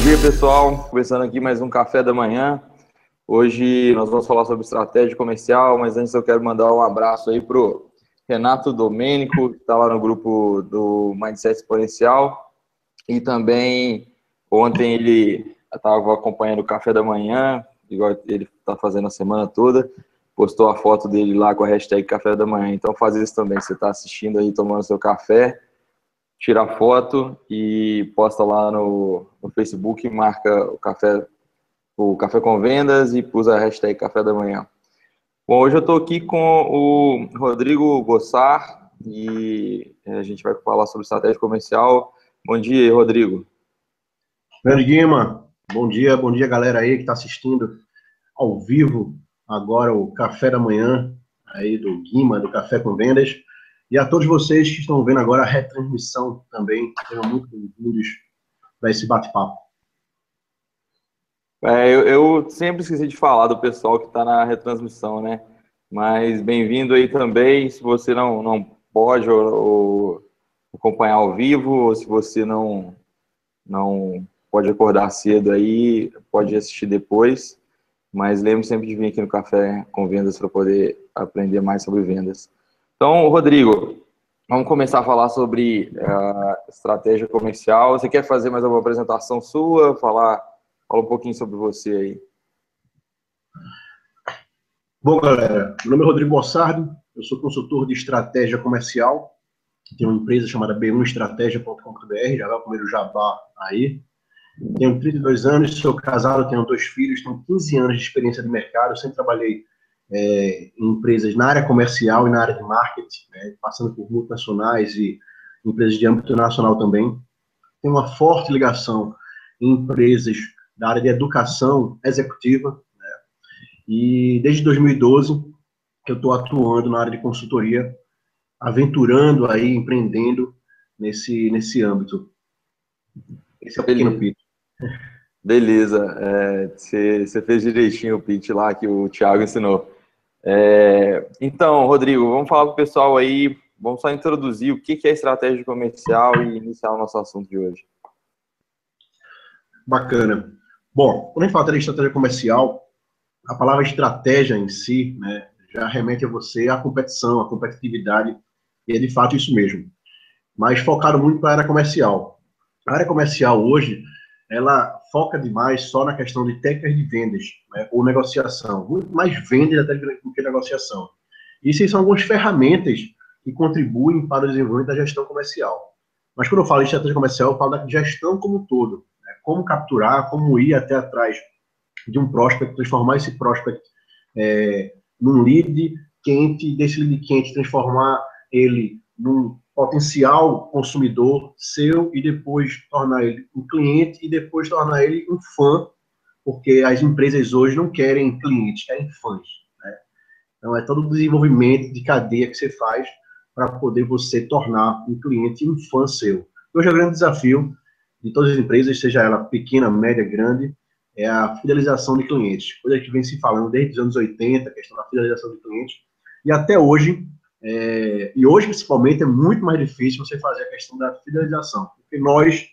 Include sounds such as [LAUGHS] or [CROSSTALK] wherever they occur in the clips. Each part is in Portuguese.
dia, pessoal. Começando aqui mais um café da manhã. Hoje nós vamos falar sobre estratégia comercial, mas antes eu quero mandar um abraço aí pro Renato Domênico, que está lá no grupo do Mindset Exponencial. E também ontem ele estava acompanhando o café da manhã, igual ele está fazendo a semana toda. Postou a foto dele lá com a hashtag café da manhã. Então faz isso também. Você está assistindo aí, tomando seu café tira foto e posta lá no, no Facebook, marca o café, o café com vendas e usa a hashtag café da manhã. Bom, hoje eu estou aqui com o Rodrigo Gossar e eh, a gente vai falar sobre estratégia comercial. Bom dia, Rodrigo. Grande Guima, bom dia, bom dia galera aí que está assistindo ao vivo agora o café da manhã aí do Guima, do Café com Vendas. E a todos vocês que estão vendo agora a retransmissão também, sejam muito bem-vindos para esse bate-papo. É, eu, eu, sempre esqueci de falar do pessoal que está na retransmissão, né? Mas bem-vindo aí também. Se você não, não pode ou, ou acompanhar ao vivo, ou se você não, não pode acordar cedo aí, pode assistir depois. Mas lembre sempre de vir aqui no Café com Vendas para poder aprender mais sobre vendas. Então, Rodrigo, vamos começar a falar sobre uh, estratégia comercial. Você quer fazer mais alguma apresentação sua? Falar, falar um pouquinho sobre você aí. Bom, galera, meu nome é Rodrigo Bossardo, eu sou consultor de estratégia comercial, tenho uma empresa chamada b1estratégia.com.br, já vai o primeiro jabá aí. Tenho 32 anos, sou casado, tenho dois filhos, tenho 15 anos de experiência de mercado, sempre trabalhei é, em empresas na área comercial e na área de marketing, né, passando por multinacionais e empresas de âmbito nacional também. Tem uma forte ligação em empresas da área de educação executiva, né, e desde 2012 que eu estou atuando na área de consultoria, aventurando aí, empreendendo nesse, nesse âmbito. Esse é o pequeno pitch. Beleza, você é, fez direitinho o pitch lá que o Thiago ensinou. É, então, Rodrigo, vamos falar para o pessoal aí, vamos só introduzir o que é estratégia comercial e iniciar o nosso assunto de hoje. Bacana. Bom, quando a gente fala de estratégia comercial, a palavra estratégia em si, né, já remete a você à competição, à competitividade, e é de fato isso mesmo. Mas focado muito para a área comercial. A área comercial hoje, ela foca demais só na questão de técnicas de vendas né, ou negociação, muito mais vendas até do que negociação. Isso são algumas ferramentas que contribuem para o desenvolvimento da gestão comercial. Mas quando eu falo de estratégia comercial, eu falo da gestão como um todo. Né, como capturar, como ir até atrás de um prospect, transformar esse prospect é, num lead quente, desse lead quente transformar ele num potencial consumidor seu e depois tornar ele um cliente e depois tornar ele um fã, porque as empresas hoje não querem clientes, querem fãs. Né? Então, é todo o desenvolvimento de cadeia que você faz para poder você tornar um cliente um fã seu. Hoje é o grande desafio de todas as empresas, seja ela pequena, média, grande, é a fidelização de clientes. Coisa que vem se falando desde os anos 80, a questão da fidelização de clientes, e até hoje é, e hoje, principalmente, é muito mais difícil você fazer a questão da fidelização, porque nós,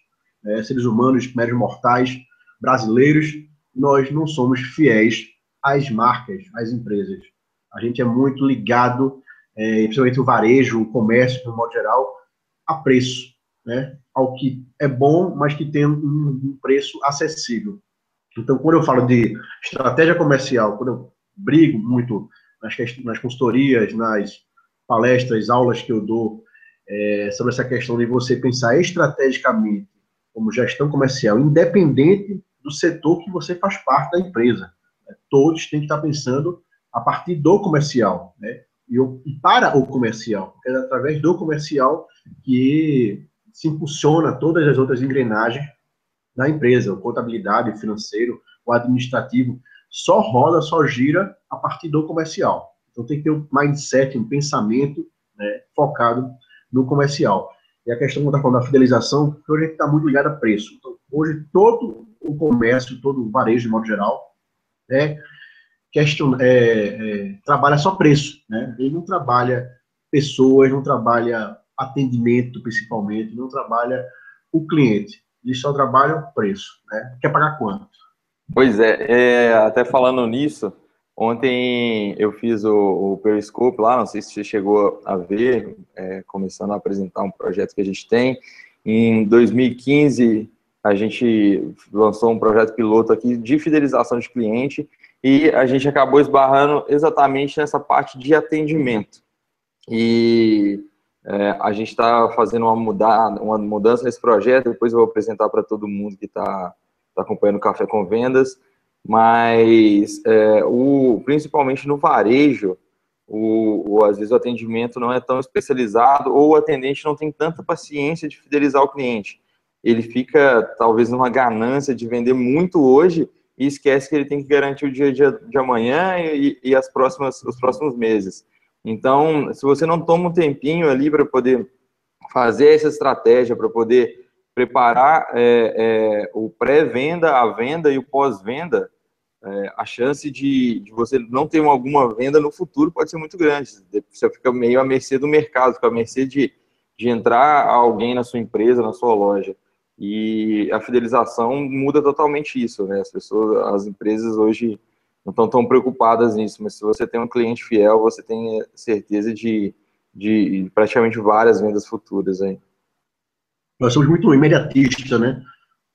é, seres humanos, médios mortais, brasileiros, nós não somos fiéis às marcas, às empresas. A gente é muito ligado, é, principalmente o varejo, o comércio, no modo geral, a preço, né? ao que é bom, mas que tem um, um preço acessível. Então, quando eu falo de estratégia comercial, quando eu brigo muito nas, nas consultorias, nas palestras, aulas que eu dou é, sobre essa questão de você pensar estrategicamente como gestão comercial, independente do setor que você faz parte da empresa. Né? Todos têm que estar pensando a partir do comercial, né? E, e para o comercial, porque é através do comercial que se impulsiona todas as outras engrenagens da empresa, o contabilidade, financeiro, o administrativo, só roda, só gira a partir do comercial. Então tem que ter um mindset, um pensamento né, focado no comercial. E a questão, falando, da fidelização, hoje a gente está muito ligado a preço. Então, hoje todo o comércio, todo o varejo, de modo geral, é, questão, é, é, trabalha só preço. Né? Ele não trabalha pessoas, não trabalha atendimento, principalmente, não trabalha o cliente. e só trabalham preço. Né? Quer pagar quanto? Pois é, é, até falando nisso, ontem eu fiz o, o Periscope lá, não sei se você chegou a ver, é, começando a apresentar um projeto que a gente tem. Em 2015, a gente lançou um projeto piloto aqui de fidelização de cliente e a gente acabou esbarrando exatamente nessa parte de atendimento. E é, a gente está fazendo uma, mudar, uma mudança nesse projeto, depois eu vou apresentar para todo mundo que está tá acompanhando o Café com Vendas, mas é, o, principalmente no varejo, o, o, às vezes o atendimento não é tão especializado ou o atendente não tem tanta paciência de fidelizar o cliente. Ele fica, talvez, numa ganância de vender muito hoje e esquece que ele tem que garantir o dia de, de amanhã e, e as próximas, os próximos meses. Então, se você não toma um tempinho ali para poder fazer essa estratégia, para poder preparar é, é, o pré-venda, a venda e o pós-venda, é, a chance de, de, você não ter alguma venda no futuro pode ser muito grande. Você fica meio à mercê do mercado, fica à mercê de, de entrar alguém na sua empresa, na sua loja. E a fidelização muda totalmente isso, né? As pessoas, as empresas hoje não estão tão preocupadas nisso, mas se você tem um cliente fiel, você tem certeza de, de praticamente várias vendas futuras aí. Nós somos muito imediatistas, né?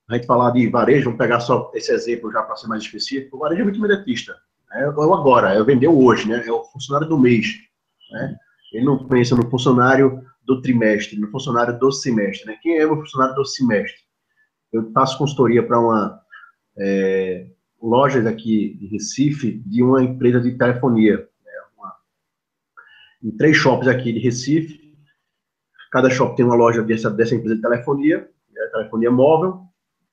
A gente falar de varejo, vamos pegar só esse exemplo já para ser mais específico. O varejo é muito imediatista. É o agora, é o vendeu hoje, né? É o funcionário do mês. Né? Ele não pensa no funcionário do trimestre, no funcionário do semestre. Né? Quem é o funcionário do semestre? Eu faço consultoria para uma é, lojas aqui de Recife de uma empresa de telefonia. Né, uma, em três shops aqui de Recife. Cada shopping tem uma loja dessa, dessa empresa de telefonia, né, telefonia móvel.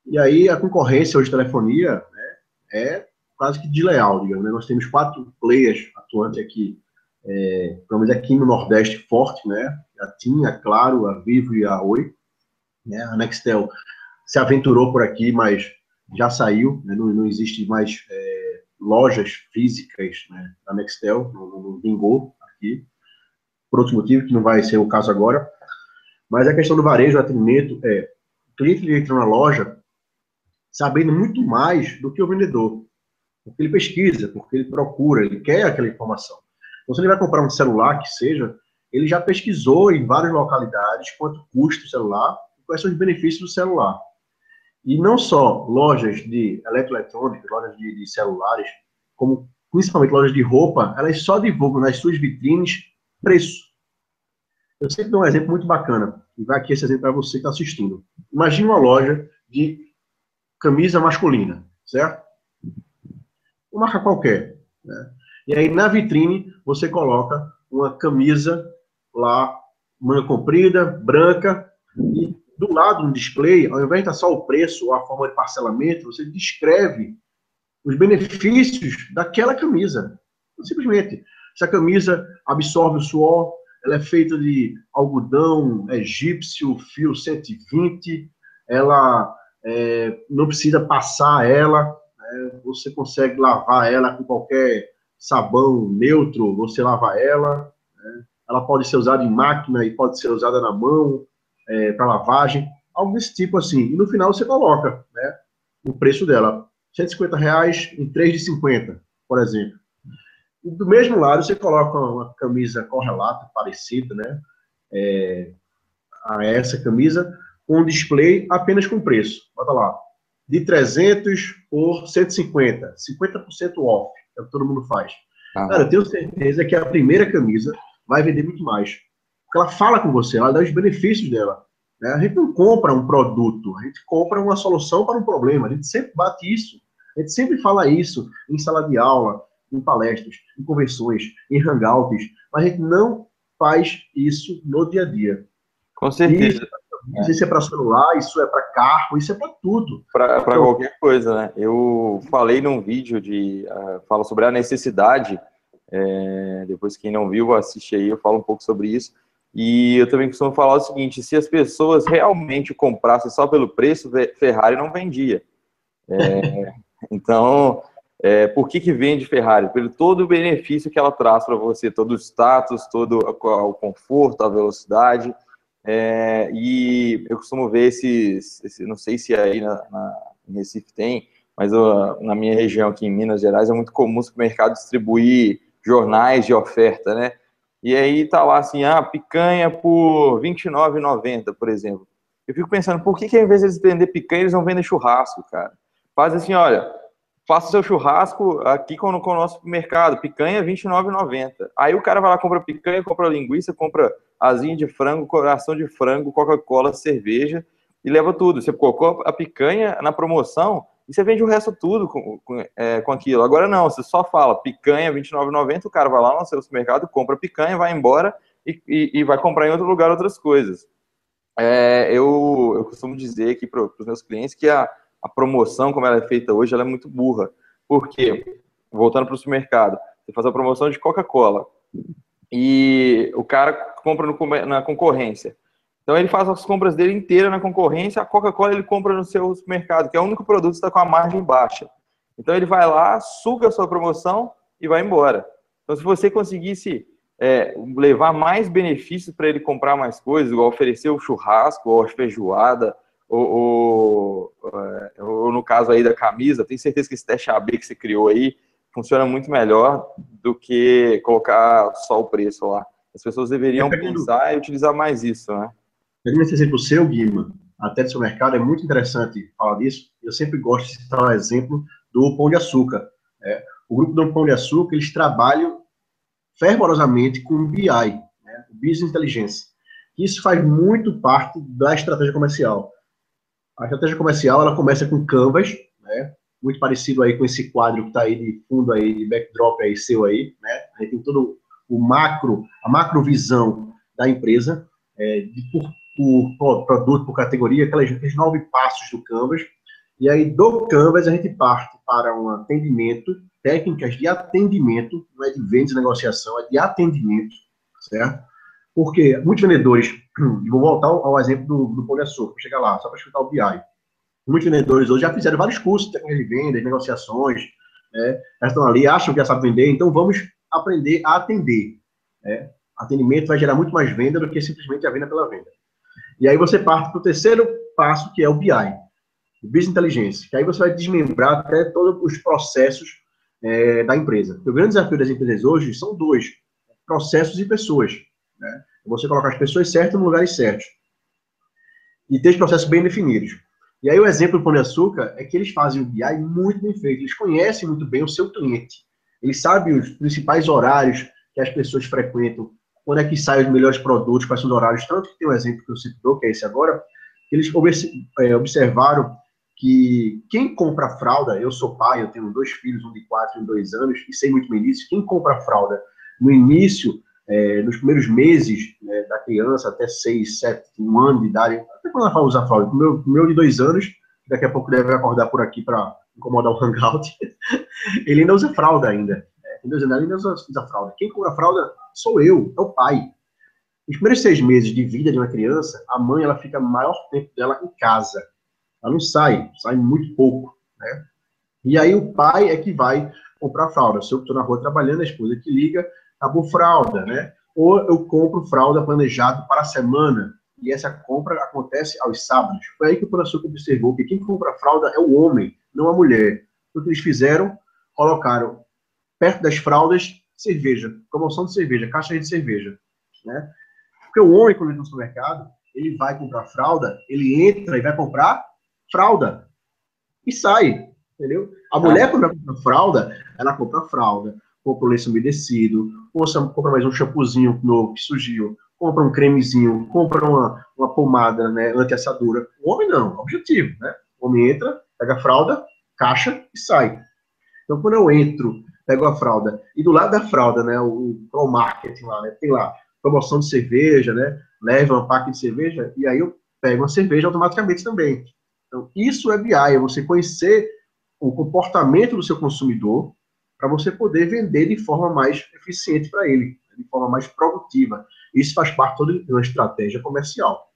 E aí a concorrência hoje de telefonia né, é quase que desleal, digamos. Né? Nós temos quatro players atuantes aqui, é, pelo menos aqui no Nordeste, forte, né? A TIM, a Claro, a Vivo e a Oi. Né? A Nextel se aventurou por aqui, mas já saiu, né, não, não, existe mais é, lojas físicas né, da Nextel, não, não vingou aqui, por outro motivo, que não vai ser o caso agora. Mas a questão do varejo, do atendimento, é o cliente entra na loja sabendo muito mais do que o vendedor. Porque ele pesquisa, porque ele procura, ele quer aquela informação. Então, se ele vai comprar um celular, que seja, ele já pesquisou em várias localidades quanto custa o celular quais são os benefícios do celular. E não só lojas de eletroeletrônicos, lojas de, de, celulares, como principalmente lojas de roupa, elas só divulgam nas suas vitrines preço. Eu sempre dou um exemplo muito bacana, e vai aqui esse exemplo para você que está assistindo. Imagine uma loja de camisa masculina, certo? Uma marca qualquer. Né? E aí na vitrine você coloca uma camisa lá, manga comprida, branca, e do lado no display, ao invés de estar só o preço ou a forma de parcelamento, você descreve os benefícios daquela camisa. Simplesmente, essa camisa absorve o suor, ela é feita de algodão egípcio, fio 120, ela é, não precisa passar ela, né, você consegue lavar ela com qualquer sabão neutro, você lava ela, né, ela pode ser usada em máquina e pode ser usada na mão, é, para lavagem, algo desse tipo assim. E no final você coloca né, o preço dela, 150 reais em 3 de 50, por exemplo. E do mesmo lado você coloca uma camisa correlata, parecida, né, é, a essa camisa, com um display apenas com preço. Bota lá, de 300 por 150, 50% off, é o que todo mundo faz. Ah. Cara, eu tenho certeza que a primeira camisa vai vender muito mais. Porque ela fala com você, ela dá os benefícios dela. Né? A gente não compra um produto, a gente compra uma solução para um problema. A gente sempre bate isso. A gente sempre fala isso em sala de aula, em palestras, em convenções, em hangouts, mas a gente não faz isso no dia a dia. Com certeza. Isso, isso é para celular, isso é para carro, isso é para tudo. Para então, qualquer coisa, né? Eu falei num vídeo de. Uh, fala sobre a necessidade. É, depois, quem não viu, assiste aí, eu falo um pouco sobre isso. E eu também costumo falar o seguinte: se as pessoas realmente comprassem só pelo preço, Ferrari não vendia. É, [LAUGHS] então, é, por que, que vende Ferrari? Pelo todo o benefício que ela traz para você, todo o status, todo o conforto, a velocidade. É, e eu costumo ver esses, esse, não sei se aí na, na, em Recife tem, mas eu, na minha região aqui em Minas Gerais é muito comum o supermercado distribuir jornais de oferta, né? E aí tá lá assim, ah, picanha por R$29,90, por exemplo. Eu fico pensando, por que, que ao invés de eles vender picanha, eles não vendem churrasco, cara? Faz assim, olha, faça seu churrasco aqui com, com o nosso mercado, picanha R$29,90. Aí o cara vai lá, compra picanha, compra linguiça, compra asinha de frango, coração de frango, Coca-Cola, cerveja e leva tudo. Você colocou a picanha na promoção e você vende o resto tudo com, com, é, com aquilo. Agora não, você só fala picanha R$29,90, o cara vai lá no seu supermercado, compra picanha, vai embora e, e, e vai comprar em outro lugar outras coisas. É, eu, eu costumo dizer aqui para os meus clientes que a, a promoção, como ela é feita hoje, ela é muito burra. Por quê? Voltando para o supermercado, você faz a promoção de Coca-Cola e o cara compra no, na concorrência. Então ele faz as compras dele inteira na concorrência, a Coca-Cola ele compra no seu supermercado, que é o único produto que está com a margem baixa. Então ele vai lá, suga a sua promoção e vai embora. Então se você conseguisse é, levar mais benefícios para ele comprar mais coisas, igual oferecer o churrasco ou a feijoada, ou, ou, é, ou, no caso aí da camisa, tenho certeza que esse teste AB que você criou aí funciona muito melhor do que colocar só o preço lá. As pessoas deveriam pensar e utilizar mais isso, né? Pegando esse exemplo seu, Guima, até do seu mercado, é muito interessante falar disso. Eu sempre gosto de citar o exemplo do Pão de Açúcar. É, o grupo do Pão de Açúcar, eles trabalham fervorosamente com o BI, né, Business Intelligence. Isso faz muito parte da estratégia comercial. A estratégia comercial, ela começa com Canvas, né, muito parecido aí com esse quadro que está aí de fundo aí, de backdrop aí seu aí, né? A gente tem todo o macro, a macrovisão da empresa, é, de por, por, produto, por categoria, aquelas, aqueles nove passos do Canvas. E aí, do Canvas, a gente parte para um atendimento técnicas de atendimento, não é de vendas e negociação, é de atendimento, certo? Porque muitos vendedores, [CLEARS THROAT] vou voltar ao, exemplo do, do Pão vou chegar lá, só para explicar o BI. Muitos vendedores hoje já fizeram vários cursos de técnicas de vendas, negociações, né? Já estão ali, acham que já sabem vender, então vamos aprender a atender. Né? Atendimento vai gerar muito mais venda do que simplesmente a venda pela venda. E aí você parte para o terceiro passo, que é o BI, o Business Intelligence, que aí você vai desmembrar até todos os processos é, da empresa. O grande desafio das empresas hoje são dois: processos e pessoas. Né? Você colocar as pessoas certas no lugares certos. E ter os processos bem definidos. E aí o exemplo do Pão de Açúcar é que eles fazem o BI muito bem feito. Eles conhecem muito bem o seu cliente. Eles sabem os principais horários que as pessoas frequentam, quando é que saem os melhores produtos, quais são os horários. Tanto que tem um exemplo que eu dou, que é esse agora, que eles é, observaram que quem compra fralda, eu sou pai, eu tenho dois filhos, um de quatro e um de dois anos, e sei muito bem disso, quem compra fralda no início, é, nos primeiros meses né, da criança, até seis, sete, um ano de idade, até quando ela fala usar fralda, meu, meu de dois anos, daqui a pouco deve acordar por aqui para incomodar o hangout, [LAUGHS] ele ainda usa fralda ainda. Né? Ele ainda usa, usa fralda. Quem compra fralda sou eu, é o pai. Nos primeiros seis meses de vida de uma criança, a mãe ela fica maior tempo dela em casa ela não sai, sai muito pouco, né? E aí o pai é que vai comprar fralda. Se eu estou na rua trabalhando, a esposa que liga, acabou fralda, né? Ou eu compro fralda planejado para a semana, e essa compra acontece aos sábados. Foi aí que o professor observou que quem compra fralda é o homem, não a mulher. O que eles fizeram? Colocaram perto das fraldas cerveja, promoção de cerveja, caixa de cerveja, né? Porque o homem, quando ele no supermercado, ele vai comprar fralda, ele entra e vai comprar fralda. E sai, entendeu? A mulher, quando ela compra fralda, ela compra fralda, compra o lenço umedecido, compra mais um shampoozinho novo que surgiu, compra um cremezinho, compra uma, uma pomada né, anti-assadura. O homem não, objetivo, né? O homem entra, pega a fralda, caixa e sai. Então, quando eu entro, pego a fralda, e do lado da fralda, né, o pro marketing lá, né, tem lá promoção de cerveja, né, leva uma pack de cerveja, e aí eu pego uma cerveja automaticamente também. Então, isso é BI, é você conhecer o comportamento do seu consumidor para você poder vender de forma mais eficiente para ele, de forma mais produtiva. Isso faz parte toda uma estratégia comercial.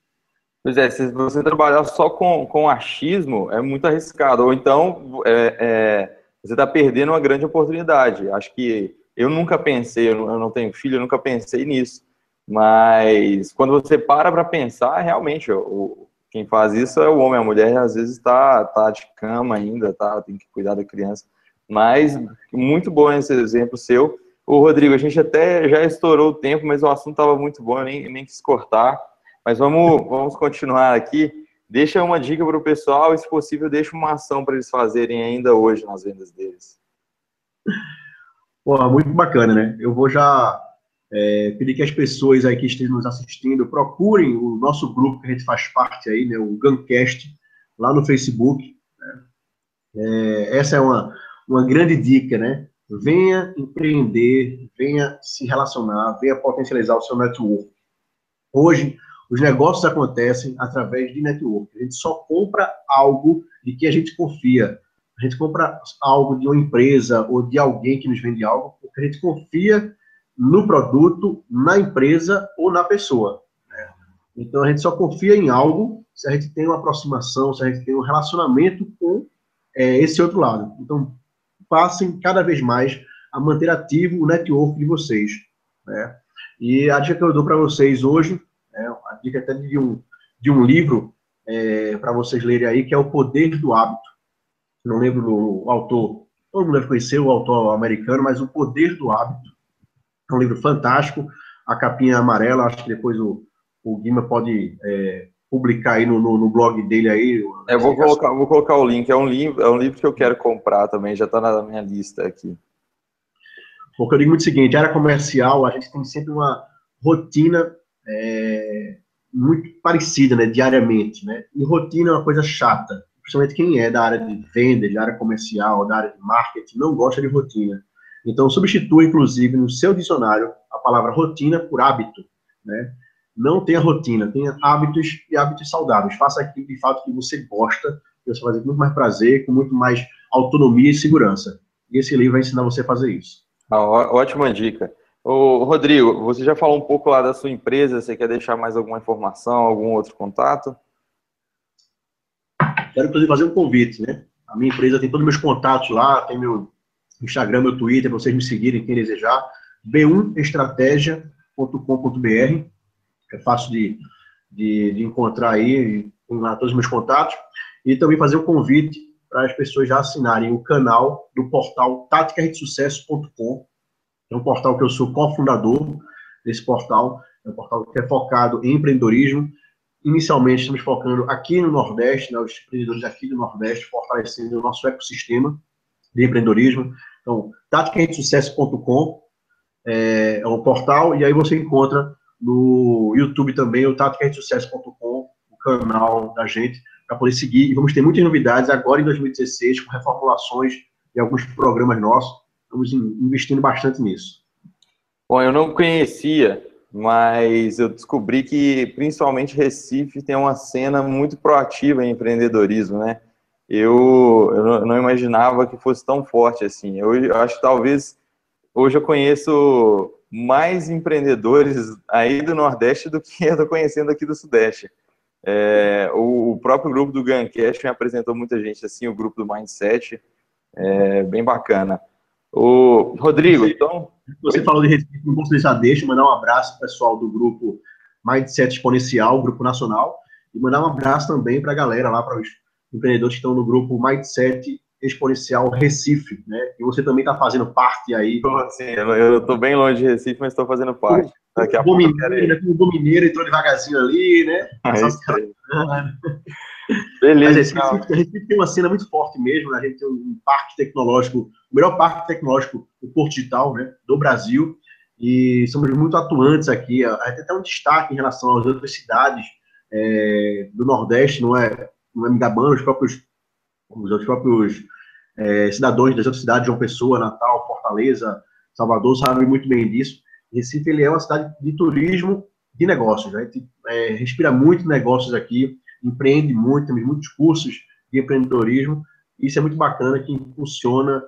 Pois é, se você trabalhar só com, com achismo, é muito arriscado. Ou então, é, é, você está perdendo uma grande oportunidade. Acho que eu nunca pensei, eu não tenho filho, eu nunca pensei nisso. Mas quando você para para pensar, realmente, o, quem faz isso é o homem, a mulher às vezes está tá de cama ainda, tá, tem que cuidar da criança. Mas muito bom esse exemplo seu. O Rodrigo, a gente até já estourou o tempo, mas o assunto estava muito bom, eu nem, nem quis cortar. Mas vamos, vamos continuar aqui. Deixa uma dica para o pessoal e, se possível, deixa uma ação para eles fazerem ainda hoje nas vendas deles. Pô, muito bacana, né? Eu vou já é, pedir que as pessoas aí que estejam nos assistindo procurem o nosso grupo que a gente faz parte aí, né? O Guncast, lá no Facebook. Né? É, essa é uma, uma grande dica, né? Venha empreender, venha se relacionar, venha potencializar o seu network. Hoje, os negócios acontecem através de network. A gente só compra algo de que a gente confia. A gente compra algo de uma empresa ou de alguém que nos vende algo porque a gente confia no produto, na empresa ou na pessoa. Né? Então a gente só confia em algo se a gente tem uma aproximação, se a gente tem um relacionamento com é, esse outro lado. Então passem cada vez mais a manter ativo o network de vocês. Né? E a dica que eu dou para vocês hoje, é a dica até de um, de um livro é, para vocês lerem aí, que é O Poder do Hábito. Não lembro do autor, todo mundo deve conhecer o autor americano, mas O Poder do Hábito é um livro fantástico, a capinha amarela, acho que depois o, o Guima pode é, publicar aí no, no, no, blog dele aí. É, vou colocar, vou colocar o link, é um livro, é um livro que eu quero comprar também, já está na minha lista aqui. Porque eu digo muito o seguinte, área comercial, a gente tem sempre uma rotina é, muito parecida, né, diariamente, né, e rotina é uma coisa chata, principalmente quem é da área de venda, da área comercial, da área de marketing, não gosta de rotina. Então, substitua, inclusive, no seu dicionário a palavra rotina por hábito. Né? Não tenha rotina, tenha hábitos e hábitos saudáveis. Faça aquilo de fato que você gosta, que você vai fazer com muito mais prazer, com muito mais autonomia e segurança. E esse livro vai ensinar você a fazer isso. Ah, ótima dica. Ô, Rodrigo, você já falou um pouco lá da sua empresa, você quer deixar mais alguma informação, algum outro contato? Quero, inclusive, fazer um convite, né? A minha empresa tem todos os meus contatos lá, tem meu Instagram, meu Twitter, para vocês me seguirem, quem desejar. b1estratégia.com.br. É fácil de, de, de encontrar aí, lá todos os meus contatos. E também fazer o um convite para as pessoas já assinarem o canal do portal taticaredesucesso.com. É um portal que eu sou cofundador desse portal. É um portal que é focado em empreendedorismo. Inicialmente, estamos focando aqui no Nordeste, né, os empreendedores aqui do Nordeste, fortalecendo o nosso ecossistema de empreendedorismo. Então, taticaendesucesso.com é, é um portal, e aí você encontra no YouTube também o taticaendesucesso.com, o canal da gente, para poder seguir. E vamos ter muitas novidades agora em 2016, com reformulações de alguns programas nossos. Estamos investindo bastante nisso. Bom, eu não conhecia, mas eu descobri que principalmente Recife tem uma cena muito proativa em empreendedorismo, né? eu, eu não imaginava que fosse tão forte assim. Eu, eu acho que talvez hoje eu conheço mais empreendedores aí do Nordeste do que eu estou conhecendo aqui do Sudeste. É, o, próprio grupo do Guncast me apresentou muita gente assim, o grupo do Mindset, é, bem bacana. O Rodrigo, você, então. Você falou de Recife, não posso deixar, deixa, mandar um abraço pessoal do grupo Mindset Exponencial, grupo nacional, e mandar um abraço também para a galera lá, para os empreendedores que estão no grupo Mindset Exponencial Recife, né? E você também está fazendo parte aí. Sim, eu estou bem longe de Recife, mas estou fazendo parte. Daqui a pouco. Mineiro, o Mineiro entrou devagarzinho ali, né? Beleza. Mas Recife, Recife tem uma cena muito forte mesmo, né? A gente tem um parque tecnológico, o melhor parque tecnológico, o Porto Digital, né? Do Brasil. E somos muito atuantes aqui. A gente tem um destaque em relação às outras cidades é, do Nordeste, não é? não é me gabando, os próprios, os próprios é, cidadãos das outras cidades, João Pessoa, Natal, Fortaleza, Salvador, sabem muito bem disso. Recife ele é uma cidade de turismo de negócios. Né? A gente é, respira muito negócios aqui, empreende muito, temos muitos cursos de empreendedorismo. Isso é muito bacana que impulsiona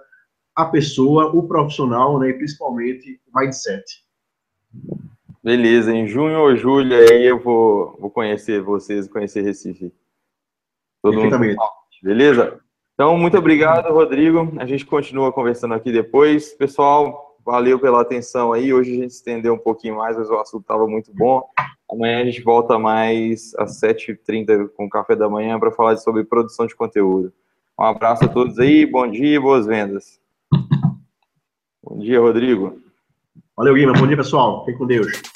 a pessoa, o profissional, né, e principalmente o mindset. Beleza, em junho ou julho aí eu vou, vou conhecer vocês, conhecer Recife. Todo mundo. Beleza? Então, muito obrigado, Rodrigo. A gente continua conversando aqui depois. Pessoal, valeu pela atenção aí. Hoje a gente estendeu um pouquinho mais, mas o assunto estava muito bom. Amanhã a gente volta mais às 7h30 com o café da manhã para falar sobre produção de conteúdo. Um abraço a todos aí, bom dia e boas vendas. Bom dia, Rodrigo. Valeu, Guima. Bom dia, pessoal. Fique com Deus.